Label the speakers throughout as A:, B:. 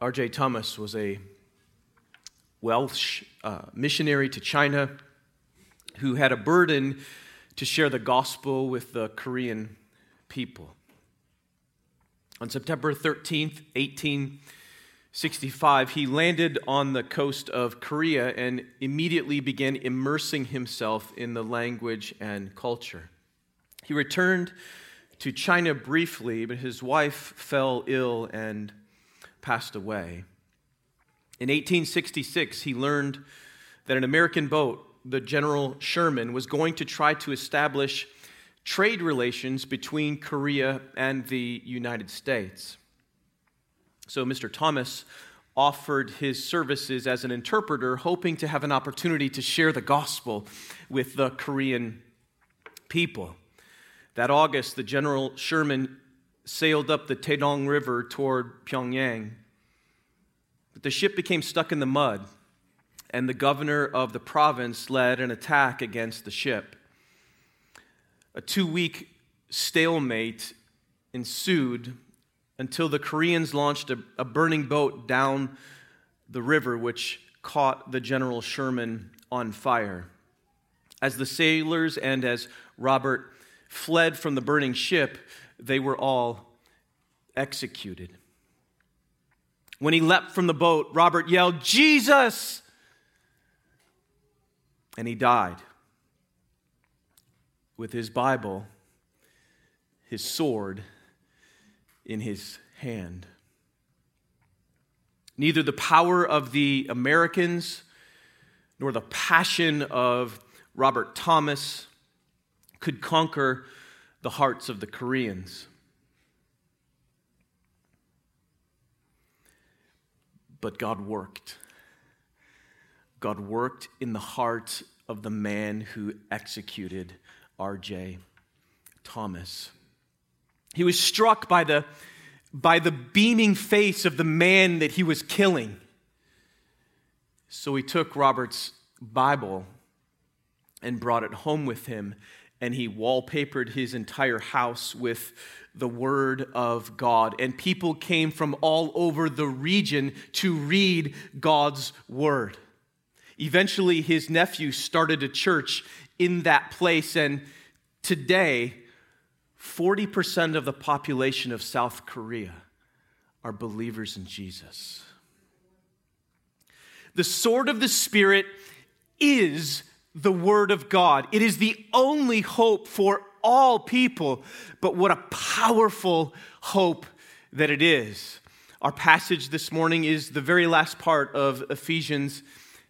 A: R.J. Thomas was a Welsh uh, missionary to China who had a burden to share the gospel with the Korean people. On September 13th, 1865, he landed on the coast of Korea and immediately began immersing himself in the language and culture. He returned to China briefly, but his wife fell ill and passed away. In 1866, he learned that an American boat, the General Sherman, was going to try to establish trade relations between Korea and the United States. So Mr. Thomas offered his services as an interpreter, hoping to have an opportunity to share the gospel with the Korean people. That August, the General Sherman sailed up the Taedong River toward Pyongyang. But the ship became stuck in the mud, and the governor of the province led an attack against the ship. A two week stalemate ensued until the Koreans launched a, a, burning boat down the river, which caught the General Sherman on fire. As the sailors and as Robert fled from the burning ship, they were all executed. When he leapt from the boat, Robert yelled, Jesus! And he died with his Bible, his sword in his hand. Neither the power of the Americans nor the passion of Robert Thomas could conquer the hearts of the Koreans. But God worked. God worked in the heart of the man who executed R.J. Thomas. He was struck by the, by the beaming face of the man that he was killing. So he took Robert's Bible and brought it home with him, and he wallpapered his entire house with the Word of God. And people came from all over the region to read God's Word. Eventually, his nephew started a church in that place. And today, 40% of the population of South Korea are believers in Jesus. The sword of the Spirit is the Word of God, it is the only hope for all people. But what a powerful hope that it is. Our passage this morning is the very last part of Ephesians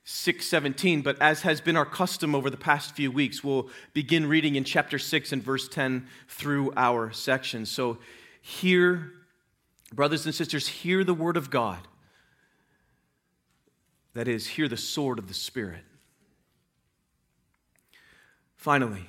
A: 6:17, but as has been our custom over the past few weeks, we'll begin reading in chapter 6 and verse 10 through our section. So hear brothers and sisters, hear the word of God. That is, hear the sword of the Spirit. Finally,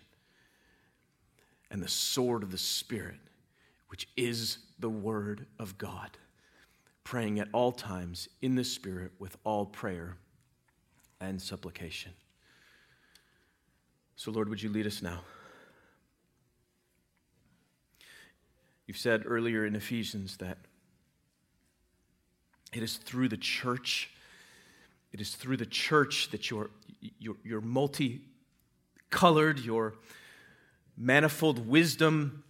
A: and the sword of the Spirit, which is the word of God praying at all times in the Spirit with all prayer and supplication. So, Lord, would you lead us now? You've said earlier in Ephesians that it is through the church, it is through the church that you are, you your, your multicolored, your manifold wisdom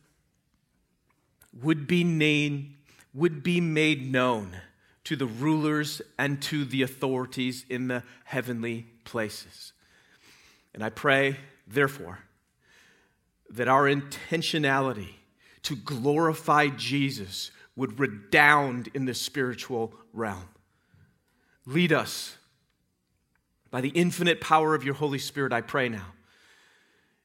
A: would be would be made known to the rulers and to the authorities in the heavenly places. And I pray, therefore, that our intentionality to glorify Jesus would redound in the spiritual realm. Lead us by the infinite power of your Holy Spirit, I pray now.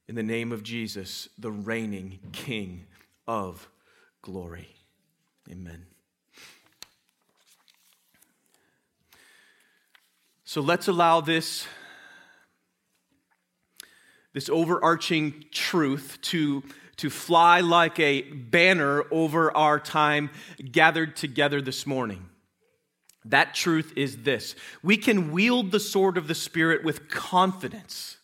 A: In the name of Jesus, the reigning King of glory. Amen. So let's allow this, this overarching truth to, to fly like a banner over our time gathered together this morning. That truth is this we can wield the sword of the Spirit with confidence.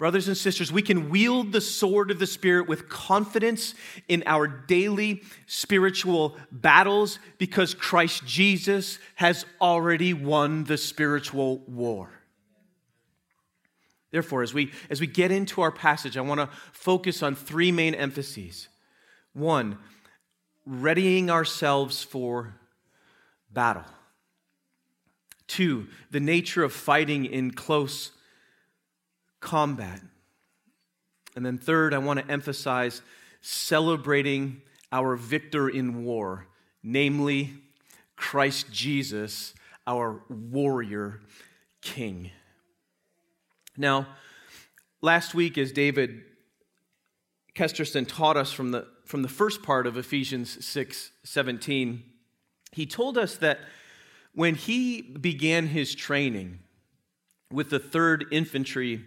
A: Brothers and sisters, we can wield the sword of the Spirit with confidence in our daily spiritual battles because Christ Jesus has already won the spiritual war. Therefore, as we, as we get into our passage, I want to focus on three main emphases. One, readying ourselves for battle. Two, the nature of fighting in close combat. And then, third, I want to emphasize celebrating our victor in war, namely Christ Jesus, our warrior king. Now, last week, as David Kesterson taught us from the, from the first part of Ephesians 6 17, he told us that when he began his training with the 3rd Infantry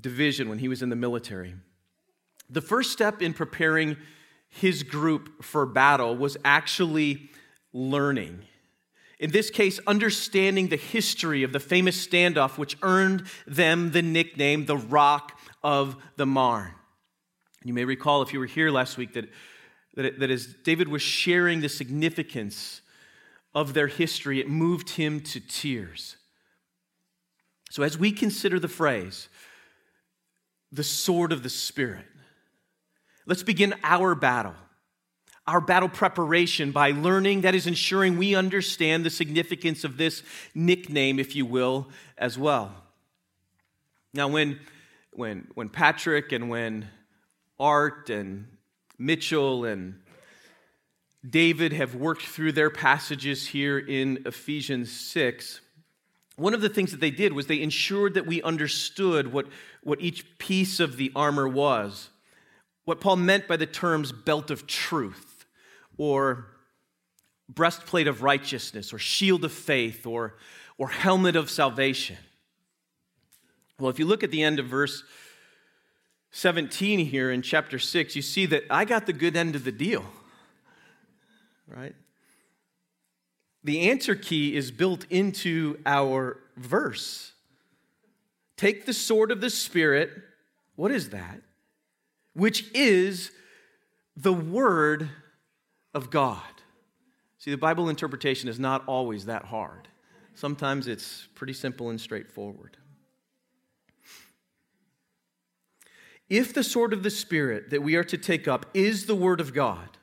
A: Division when he was in the military, the first step in preparing his group for battle was actually learning. In this case, understanding the history of the famous standoff, which earned them the nickname the Rock of the Marne. You may recall, if you were here last week, that, that, that as David was sharing the significance of their history, it moved him to tears. So, as we consider the phrase, the sword of the Spirit, let's begin our battle, our battle preparation by learning, that is, ensuring we understand the significance of this nickname, if you will, as well. Now, when, when, when Patrick and when Art and Mitchell and David have worked through their passages here in Ephesians 6, one of the things that they did was they ensured that we understood what, what each piece of the armor was. What Paul meant by the terms belt of truth, or breastplate of righteousness, or shield of faith, or, or helmet of salvation. Well, if you look at the end of verse 17 here in chapter 6, you see that I got the good end of the deal right? The answer key is built into our verse. Take the sword of the Spirit. What is that? Which is the Word of God. See, the Bible interpretation is not always that hard. Sometimes it's pretty simple and straightforward. If the sword of the Spirit that we are to take up is the Word of God,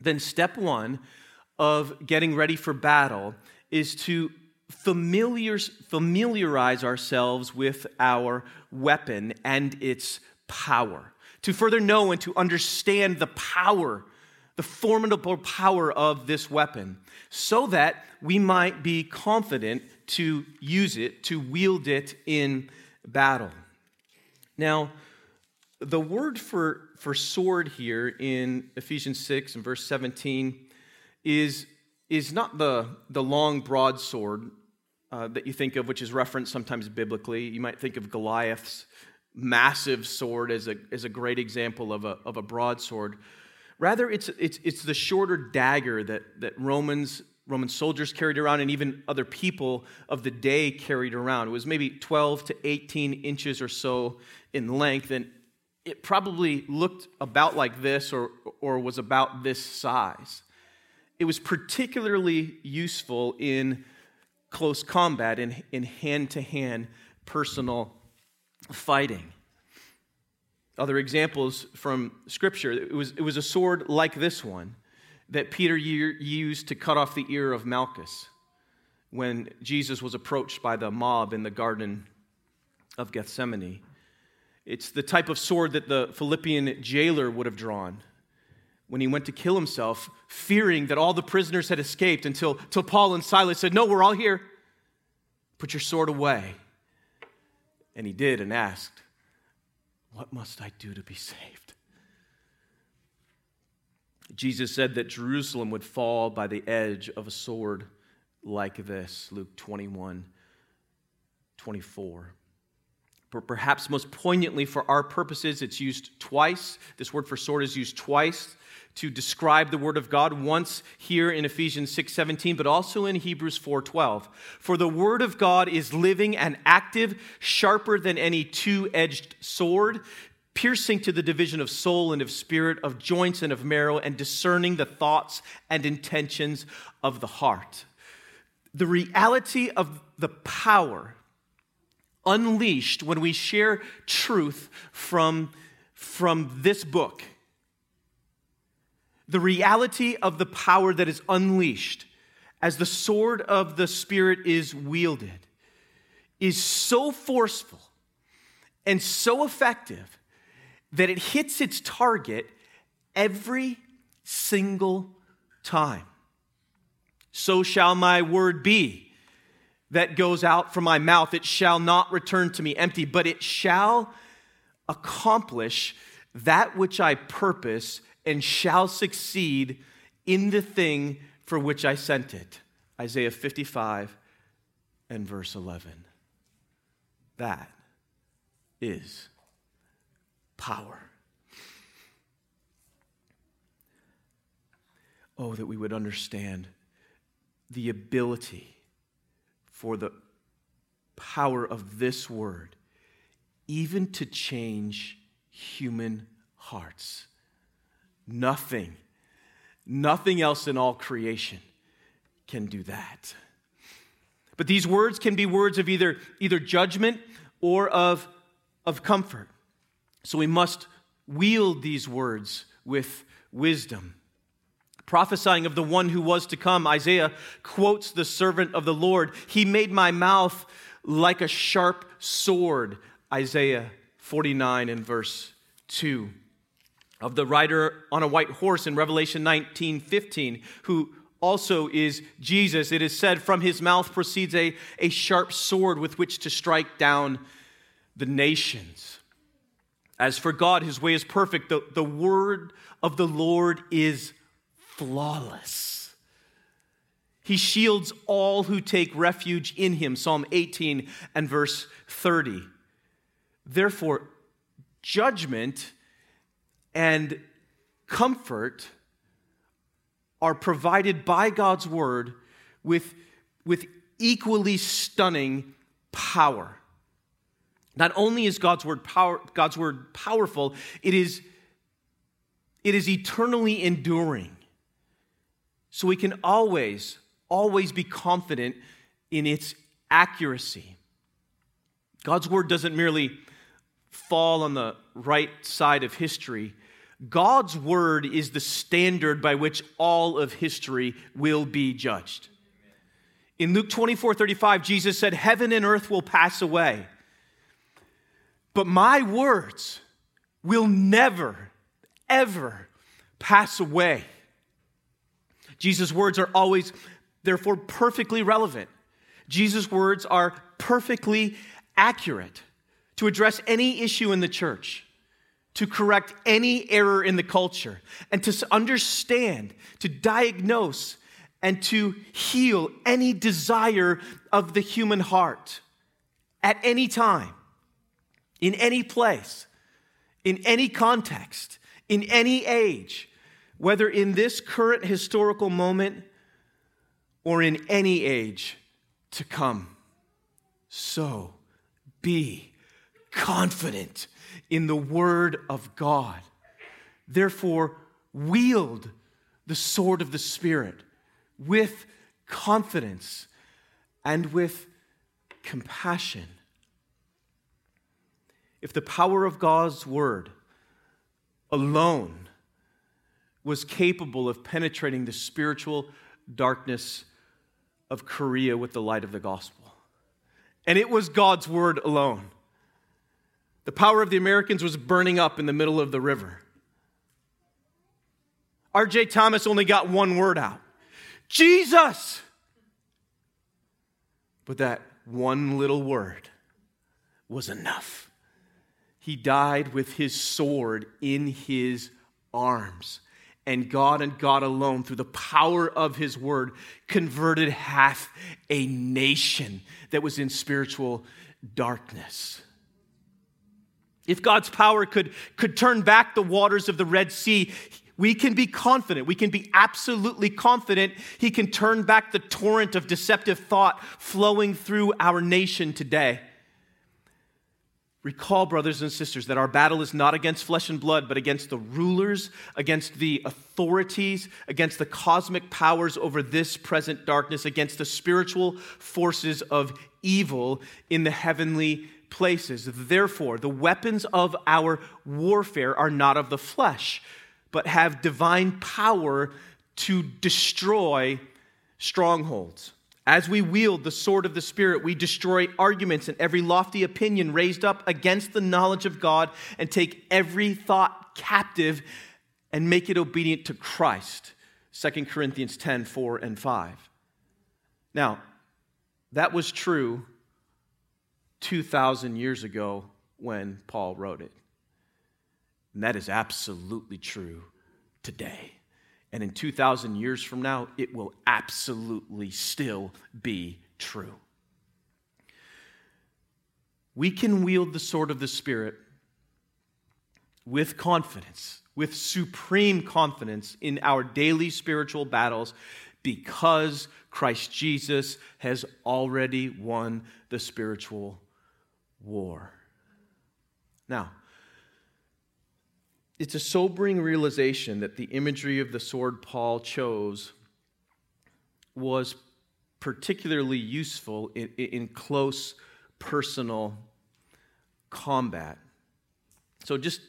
A: then step one of getting ready for battle is to familiar, familiarize ourselves with our weapon and its power. To further know and to understand the power, the formidable power of this weapon, so that we might be confident to use it, to wield it in battle. Now, the word for, for sword here in Ephesians 6 and verse 17 is, is not the, the long broadsword uh, that you think of, which is referenced sometimes biblically. You might think of Goliath's massive sword as a, as a great example of a, of a broadsword. Rather, it's, it's, it's the shorter dagger that, that Romans, Roman soldiers carried around and even other people of the day carried around. It was maybe 12 to 18 inches or so in length, and it probably looked about like this or, or was about this size. It was particularly useful in close combat, in hand to hand personal fighting. Other examples from Scripture it was, it was a sword like this one. that Peter used to cut off the ear of Malchus when Jesus was approached by the mob in the Garden of Gethsemane. It's the type of sword that the Philippian jailer would have drawn when he went to kill himself, fearing that all the prisoners had escaped until, until Paul and Silas said, No, we're all here. Put your sword away. And he did and asked, What must I do to be saved? Jesus said that Jerusalem would fall by the edge of a sword like this, Luke 21 24. But perhaps most poignantly for our purposes, it's used twice. This word for sword is used twice to describe the word of God, once here in Ephesians 6:17, but also in Hebrews 4:12. For the word of God is living and active, sharper than any two-edged sword, piercing to the division of soul and of spirit, of joints and of marrow, and discerning the thoughts and intentions of the heart. The reality of the power unleashed when we share truth from, from this book the reality of the power that is unleashed as the sword of the Spirit is wielded is so forceful and so effective that it hits its target every single time. So shall my word be that goes out from my mouth. It shall not return to me empty, but it shall accomplish that which I purpose and shall succeed in the thing for which I sent it. Isaiah 55 and verse 11. That is power. Oh, that we would understand the ability for the power of this word, even to change human hearts. Nothing, nothing else in all creation can do that. But these words can be words of either, either judgment or of, of comfort. So we must wield these words with wisdom. Prophesying of the one who was to come, Isaiah quotes the servant of the Lord He made my mouth like a sharp sword. Isaiah 49 and verse 2 of the rider on a white horse in Revelation 19 15, who also is Jesus. It is said, From his mouth proceeds a, a sharp sword with which to strike down the nations. As for God, his way is perfect. The, the word of the Lord is flawless. He shields all who take refuge in him. Psalm 18 and verse 30. Therefore, judgment and comfort are provided by God's word with, with equally stunning power. Not only is God's word, power, God's word powerful, it is, it is eternally enduring. So we can always, always be confident in its accuracy. God's word doesn't merely fall on the right side of history, God's word is the standard by which all of history will be judged. In Luke 24 35, Jesus said, Heaven and earth will pass away, but my words will never, ever pass away. Jesus' words are always, therefore, perfectly relevant. Jesus' words are perfectly accurate to address any issue in the church to correct any error in the culture and to understand, to diagnose, and to heal any desire of the human heart at any time, in any place, in any context, in any age, whether in this current historical moment or in any age to come. So be confident in the Word of God. Therefore, wield the sword of the Spirit with confidence and with compassion. If the power of God's Word alone was capable of penetrating the spiritual darkness of Korea with the light of the gospel. And it was God's word alone. The power of the Americans was burning up in the middle of the river. R.J. Thomas only got one word out Jesus! But that one little word was enough. He died with his sword in his arms. And God and God alone, through the power of his word, converted half a nation that was in spiritual darkness. If God's power could, could turn back the waters of the Red Sea, we can be confident. We can be absolutely confident He can turn back the torrent of deceptive thought flowing through our nation today. Recall, brothers and sisters, that our battle is not against flesh and blood, but against the rulers, against the authorities, against the cosmic powers over this present darkness, against the spiritual forces of evil in the heavenly places. Therefore, the weapons of our warfare are not of the flesh, but have divine power to destroy strongholds. As we wield the sword of the Spirit, we destroy arguments and every lofty opinion raised up against the knowledge of God and take every thought captive and make it obedient to Christ. 2 Corinthians 10 4 and 5. Now, that was true 2,000 years ago when Paul wrote it. And that is absolutely true today. And in 2,000 years from now, it will absolutely still be true. We can wield the sword of the Spirit with confidence, with supreme confidence in our daily spiritual battles because Christ Jesus has already won the spiritual war. Now, it's a sobering realization that the imagery of the sword Paul chose was particularly useful in, in close personal combat. So just,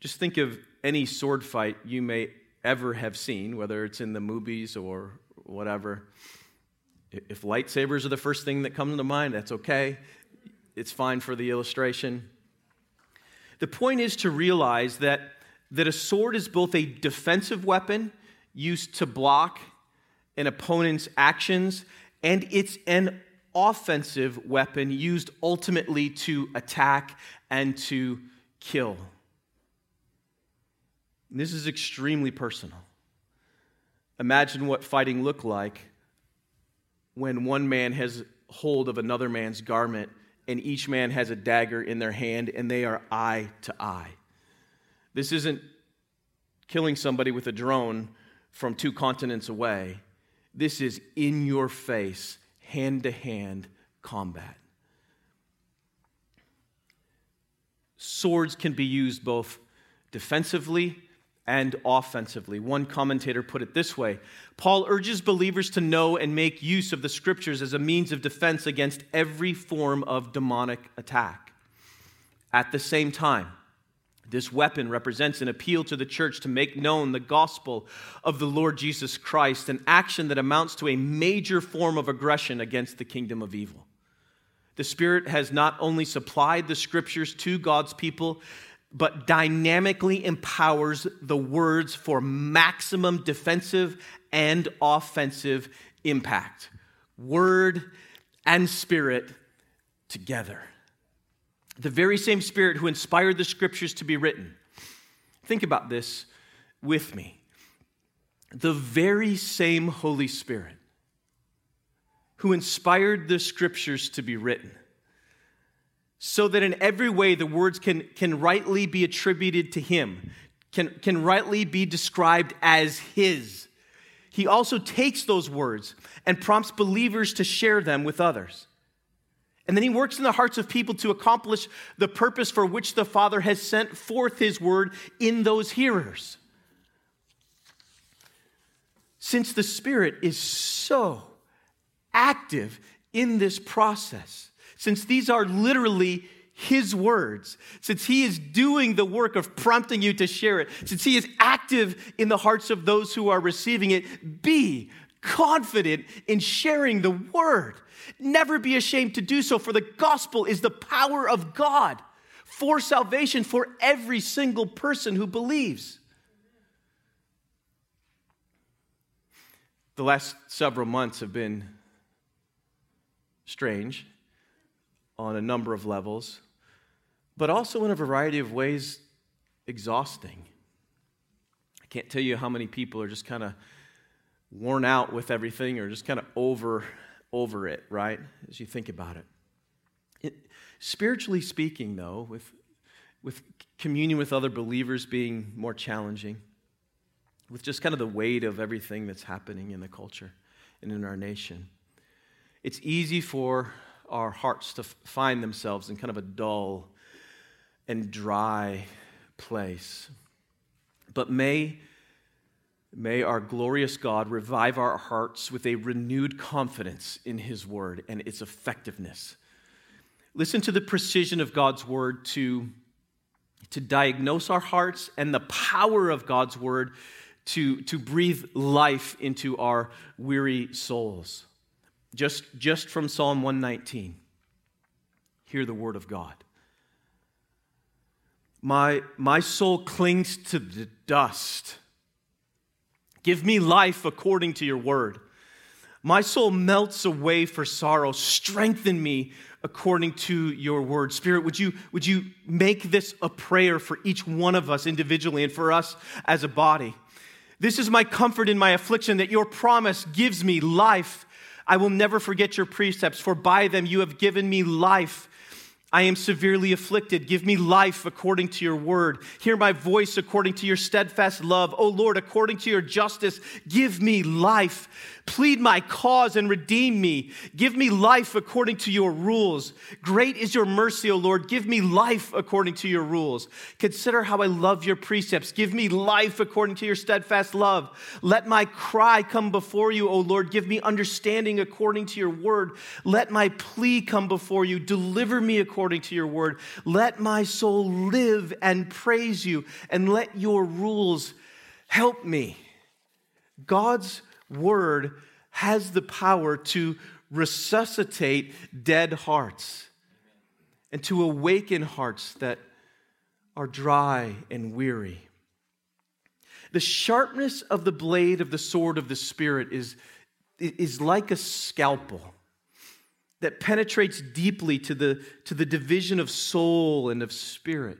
A: just think of any sword fight you may ever have seen, whether it's in the movies or whatever. If lightsabers are the first thing that comes to mind, that's okay. It's fine for the illustration. The point is to realize that that a sword is both a defensive weapon used to block an opponent's actions, and it's an offensive weapon used ultimately to attack and to kill. This is extremely personal. Imagine what fighting looked like when one man has hold of another man's garment and each man has a dagger in their hand and they are eye to eye. This isn't killing somebody with a drone from two continents away. This is in your face, hand to hand combat. Swords can be used both defensively and offensively. One commentator put it this way Paul urges believers to know and make use of the scriptures as a means of defense against every form of demonic attack. At the same time, this weapon represents an appeal to the church to make known the gospel of the Lord Jesus Christ, an action that amounts to a major form of aggression against the kingdom of evil. The Spirit has not only supplied the scriptures to God's people, but dynamically empowers the words for maximum defensive and offensive impact. Word and Spirit together the very same Spirit who inspired the scriptures to be written. Think about this with me. The very same Holy Spirit who inspired the scriptures to be written, so that in every way the words can, can rightly be attributed to Him, can, can rightly be described as His. He also takes those words and prompts believers to share them with others. And then he works in the hearts of people to accomplish the purpose for which the Father has sent forth his word in those hearers. Since the Spirit is so active in this process, since these are literally his words, since he is doing the work of prompting you to share it, since he is active in the hearts of those who are receiving it, be confident in sharing the word. Never be ashamed to do so, for the gospel is the power of God for salvation for every single person who believes. The last several months have been strange on a number of levels, but also in a variety of ways exhausting. I can't tell you how many people are just kind of worn out with everything or just kind of over over it, right? As you think about it. it spiritually speaking, though, with, with communion with other believers being more challenging, with just kind of the weight of everything that's happening in the culture and in our nation, it's easy for our hearts to find themselves in kind of a dull and dry place. But may May our glorious God revive our hearts with a renewed confidence in His word and its effectiveness. Listen to the precision of God's word to, to diagnose our hearts and the power of God's word to, to breathe life into our weary souls. Just, just from Psalm 119, hear the word of God. My, my soul clings to the dust Give me life according to your word. My soul melts away for sorrow. Strengthen me according to your word. Spirit, would you, would you make this a prayer for each one of us individually and for us as a body? This is my comfort in my affliction that your promise gives me life. I will never forget your precepts, for by them you have given me life. I am severely afflicted. Give me life according to your word. Hear my voice according to your steadfast love. O Lord, according to your justice, give me life. Plead my cause and redeem me. Give me life according to your rules. Great is your mercy, O Lord. Give me life according to your rules. Consider how I love your precepts. Give me life according to your steadfast love. Let my cry come before you, O Lord. Give me understanding according to your word. Let my plea come before you. Deliver me according to your word. Let my soul live and praise you, and let your rules help me. God's word has the power to resuscitate dead hearts and to awaken hearts that are dry and weary. The sharpness of the blade of the sword of the Spirit is, is like a scalpel that penetrates deeply to the, to the division of soul and of spirit,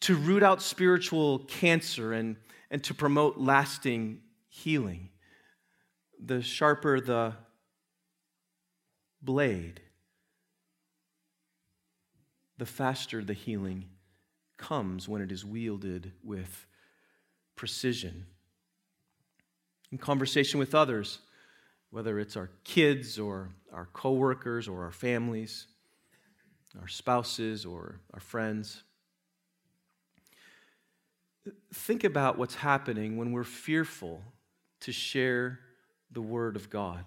A: to root out spiritual cancer and, and to promote lasting healing the sharper the blade, the faster the healing comes when it is wielded with precision. In conversation with others, whether it's our kids or our coworkers or our families, our spouses or our friends, think about what's happening when we're fearful to share the Word of God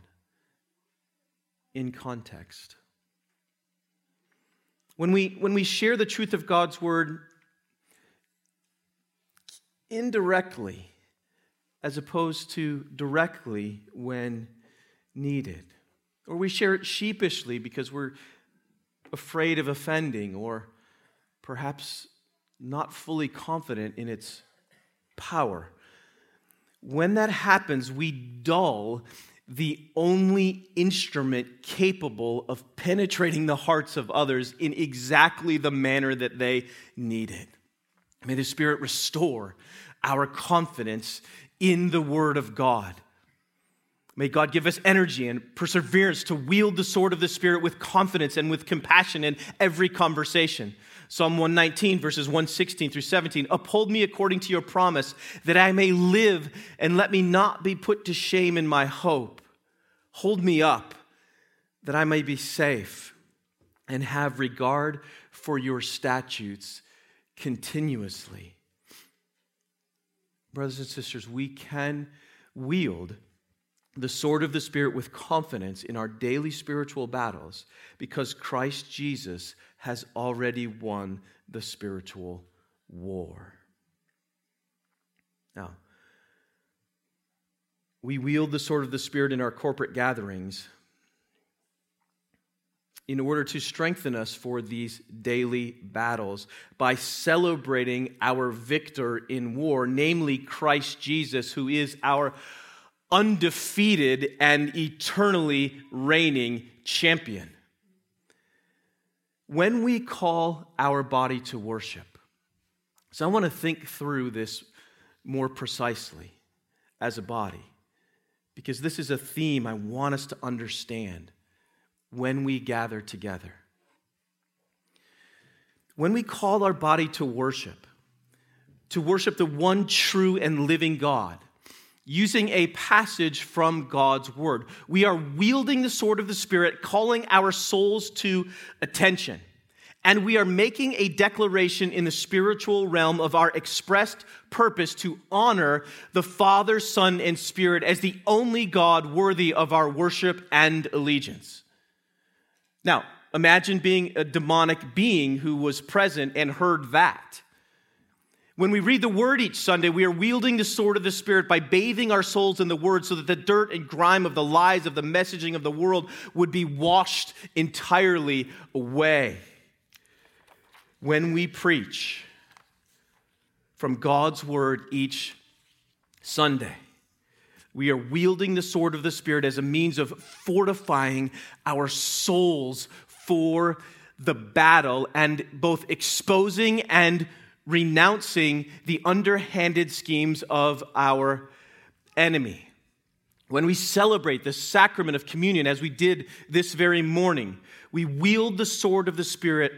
A: in context. When we, when we share the truth of God's Word indirectly, as opposed to directly when needed, or we share it sheepishly because we're afraid of offending, or perhaps not fully confident in its power when that happens, we dull the only instrument capable of penetrating the hearts of others in exactly the manner that they need it. May the Spirit restore our confidence in the Word of God. May God give us energy and perseverance to wield the sword of the Spirit with confidence and with compassion in every conversation. Psalm 119, verses 116 through 17. Uphold me according to your promise, that I may live, and let me not be put to shame in my hope. Hold me up, that I may be safe, and have regard for your statutes continuously. Brothers and sisters, we can wield the sword of the Spirit with confidence in our daily spiritual battles because Christ Jesus has already won the spiritual war. Now, we wield the sword of the Spirit in our corporate gatherings in order to strengthen us for these daily battles by celebrating our victor in war, namely Christ Jesus, who is our undefeated and eternally reigning champion. When we call our body to worship, so I want to think through this more precisely as a body, because this is a theme I want us to understand when we gather together. When we call our body to worship, to worship the one true and living God, using a passage from God's word, we are wielding the sword of the Spirit, calling our souls to attention. And we are making a declaration in the spiritual realm of our expressed purpose to honor the Father, Son, and Spirit as the only God worthy of our worship and allegiance. Now, imagine being a demonic being who was present and heard that. When we read the word each Sunday, we are wielding the sword of the Spirit by bathing our souls in the word so that the dirt and grime of the lies of the messaging of the world would be washed entirely away. When we preach from God's word each Sunday, we are wielding the sword of the Spirit as a means of fortifying our souls for the battle and both exposing and renouncing the underhanded schemes of our enemy. When we celebrate the sacrament of communion, as we did this very morning, we wield the sword of the Spirit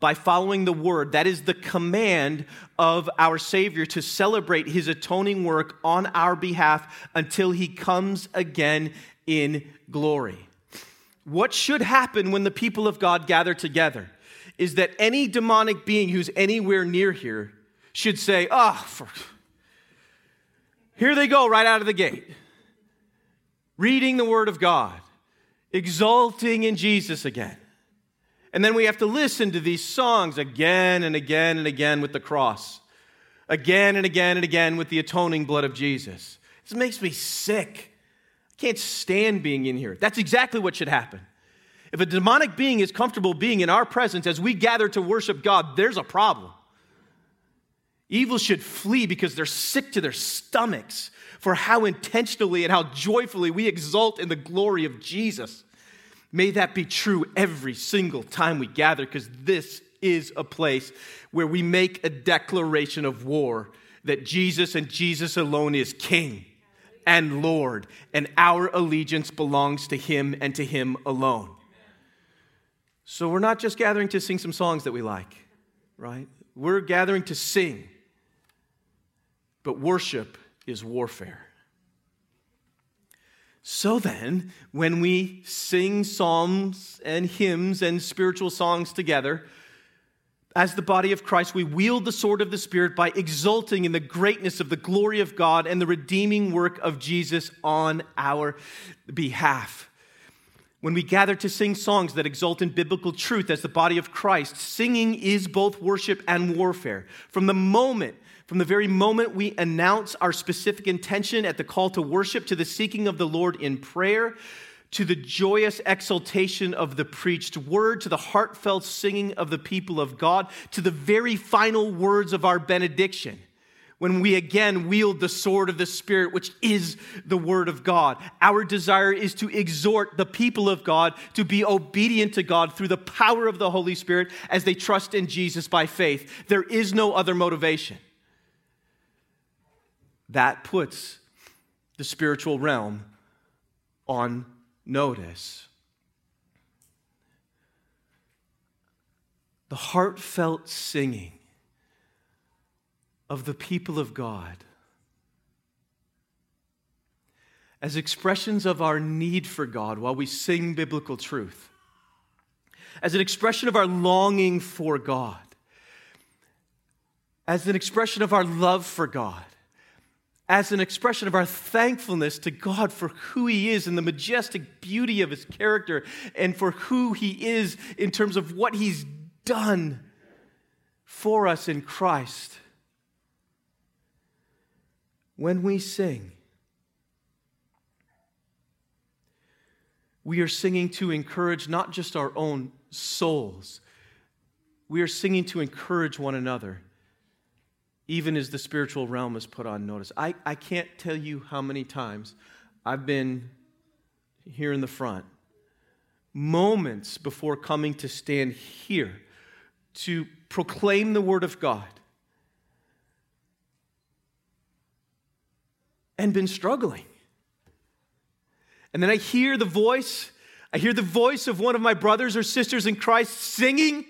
A: by following the word. That is the command of our Savior to celebrate his atoning work on our behalf until he comes again in glory. What should happen when the people of God gather together is that any demonic being who's anywhere near here should say, Oh, for... here they go right out of the gate, reading the Word of God, exulting in Jesus again. And then we have to listen to these songs again and again and again with the cross, again and again and again with the atoning blood of Jesus. This makes me sick. I can't stand being in here. That's exactly what should happen. If a demonic being is comfortable being in our presence as we gather to worship God, there's a problem. Evil should flee because they're sick to their stomachs for how intentionally and how joyfully we exult in the glory of Jesus. May that be true every single time we gather, because this is a place where we make a declaration of war that Jesus and Jesus alone is King and Lord, and our allegiance belongs to Him and to Him alone. So we're not just gathering to sing some songs that we like, right? We're gathering to sing, but worship is warfare. So then, when we sing psalms and hymns and spiritual songs together, as the body of Christ, we wield the sword of the Spirit by exulting in the greatness of the glory of God and the redeeming work of Jesus on our behalf. When we gather to sing songs that exult in biblical truth as the body of Christ, singing is both worship and warfare. From the moment from the very moment we announce our specific intention at the call to worship, to the seeking of the Lord in prayer, to the joyous exultation of the preached word, to the heartfelt singing of the people of God, to the very final words of our benediction, when we again wield the sword of the Spirit, which is the word of God. Our desire is to exhort the people of God to be obedient to God through the power of the Holy Spirit as they trust in Jesus by faith. There is no other motivation that puts the spiritual realm on notice. The heartfelt singing of the people of God. As expressions of our need for God while we sing biblical truth, as an expression of our longing for God, as an expression of our love for God. As an expression of our thankfulness to God for who He is and the majestic beauty of His character and for who He is in terms of what He's done for us in Christ. When we sing, we are singing to encourage not just our own souls, we are singing to encourage one another, even as the spiritual realm is put on notice. I, I can't tell you how many times I've been here in the front, moments before coming to stand here to proclaim the Word of God, and been struggling. And then I hear the voice, I hear the voice of one of my brothers or sisters in Christ singing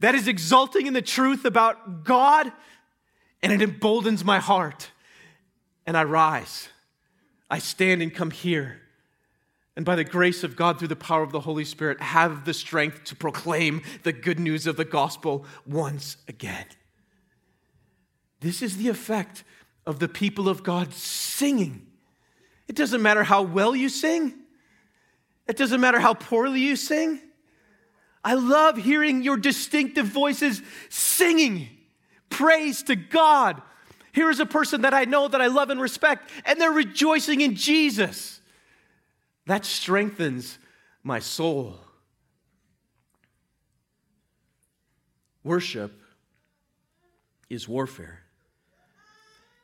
A: that is exulting in the truth about God, and it emboldens my heart. And I rise. I stand and come here. And by the grace of God, through the power of the Holy Spirit, have the strength to proclaim the good news of the gospel once again. This is the effect of the people of God singing it doesn't matter how well you sing, it doesn't matter how poorly you sing. I love hearing your distinctive voices singing praise to God. Here is a person that I know that I love and respect, and they're rejoicing in Jesus. That strengthens my soul. Worship is warfare.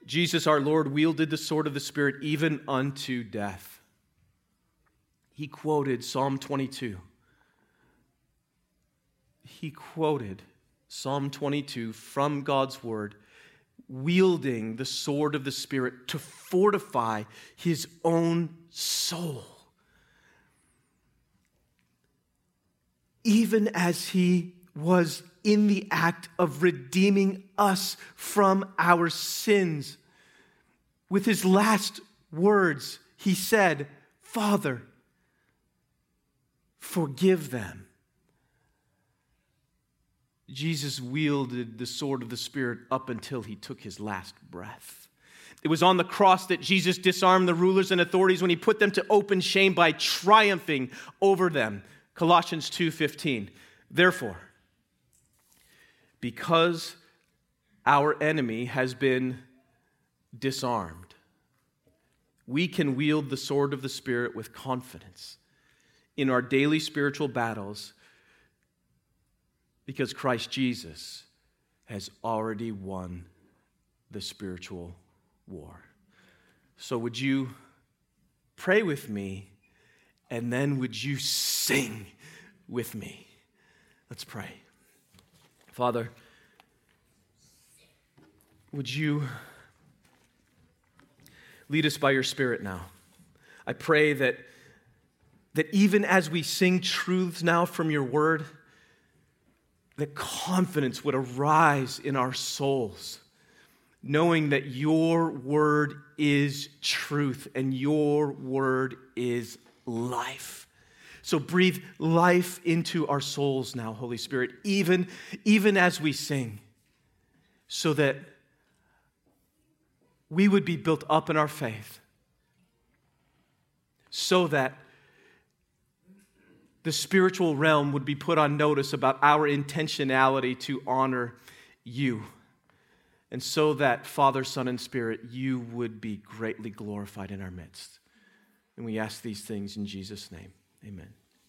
A: Jesus our Lord wielded the sword of the Spirit even unto death. He quoted Psalm 22. He quoted Psalm 22 from God's word, wielding the sword of the Spirit to fortify his own soul. Even as he was in the act of redeeming us from our sins. With his last words, he said, Father, forgive them. Jesus wielded the sword of the Spirit up until he took his last breath. It was on the cross that Jesus disarmed the rulers and authorities when he put them to open shame by triumphing over them. Colossians 2:15. Therefore, because our enemy has been disarmed, we can wield the sword of the Spirit with confidence in our daily spiritual battles because Christ Jesus has already won the spiritual war. So, would you pray with me and then would you sing with me? Let's pray. Father, would you lead us by your Spirit now? I pray that, that even as we sing truths now from your word, that confidence would arise in our souls, knowing that your word is truth and your word is life. So breathe life into our souls now, Holy Spirit, even, even as we sing, so that we would be built up in our faith, so that the spiritual realm would be put on notice about our intentionality to honor you. And so that Father, Son, and Spirit, you would be greatly glorified in our midst. And we ask these things in Jesus' name. Amen.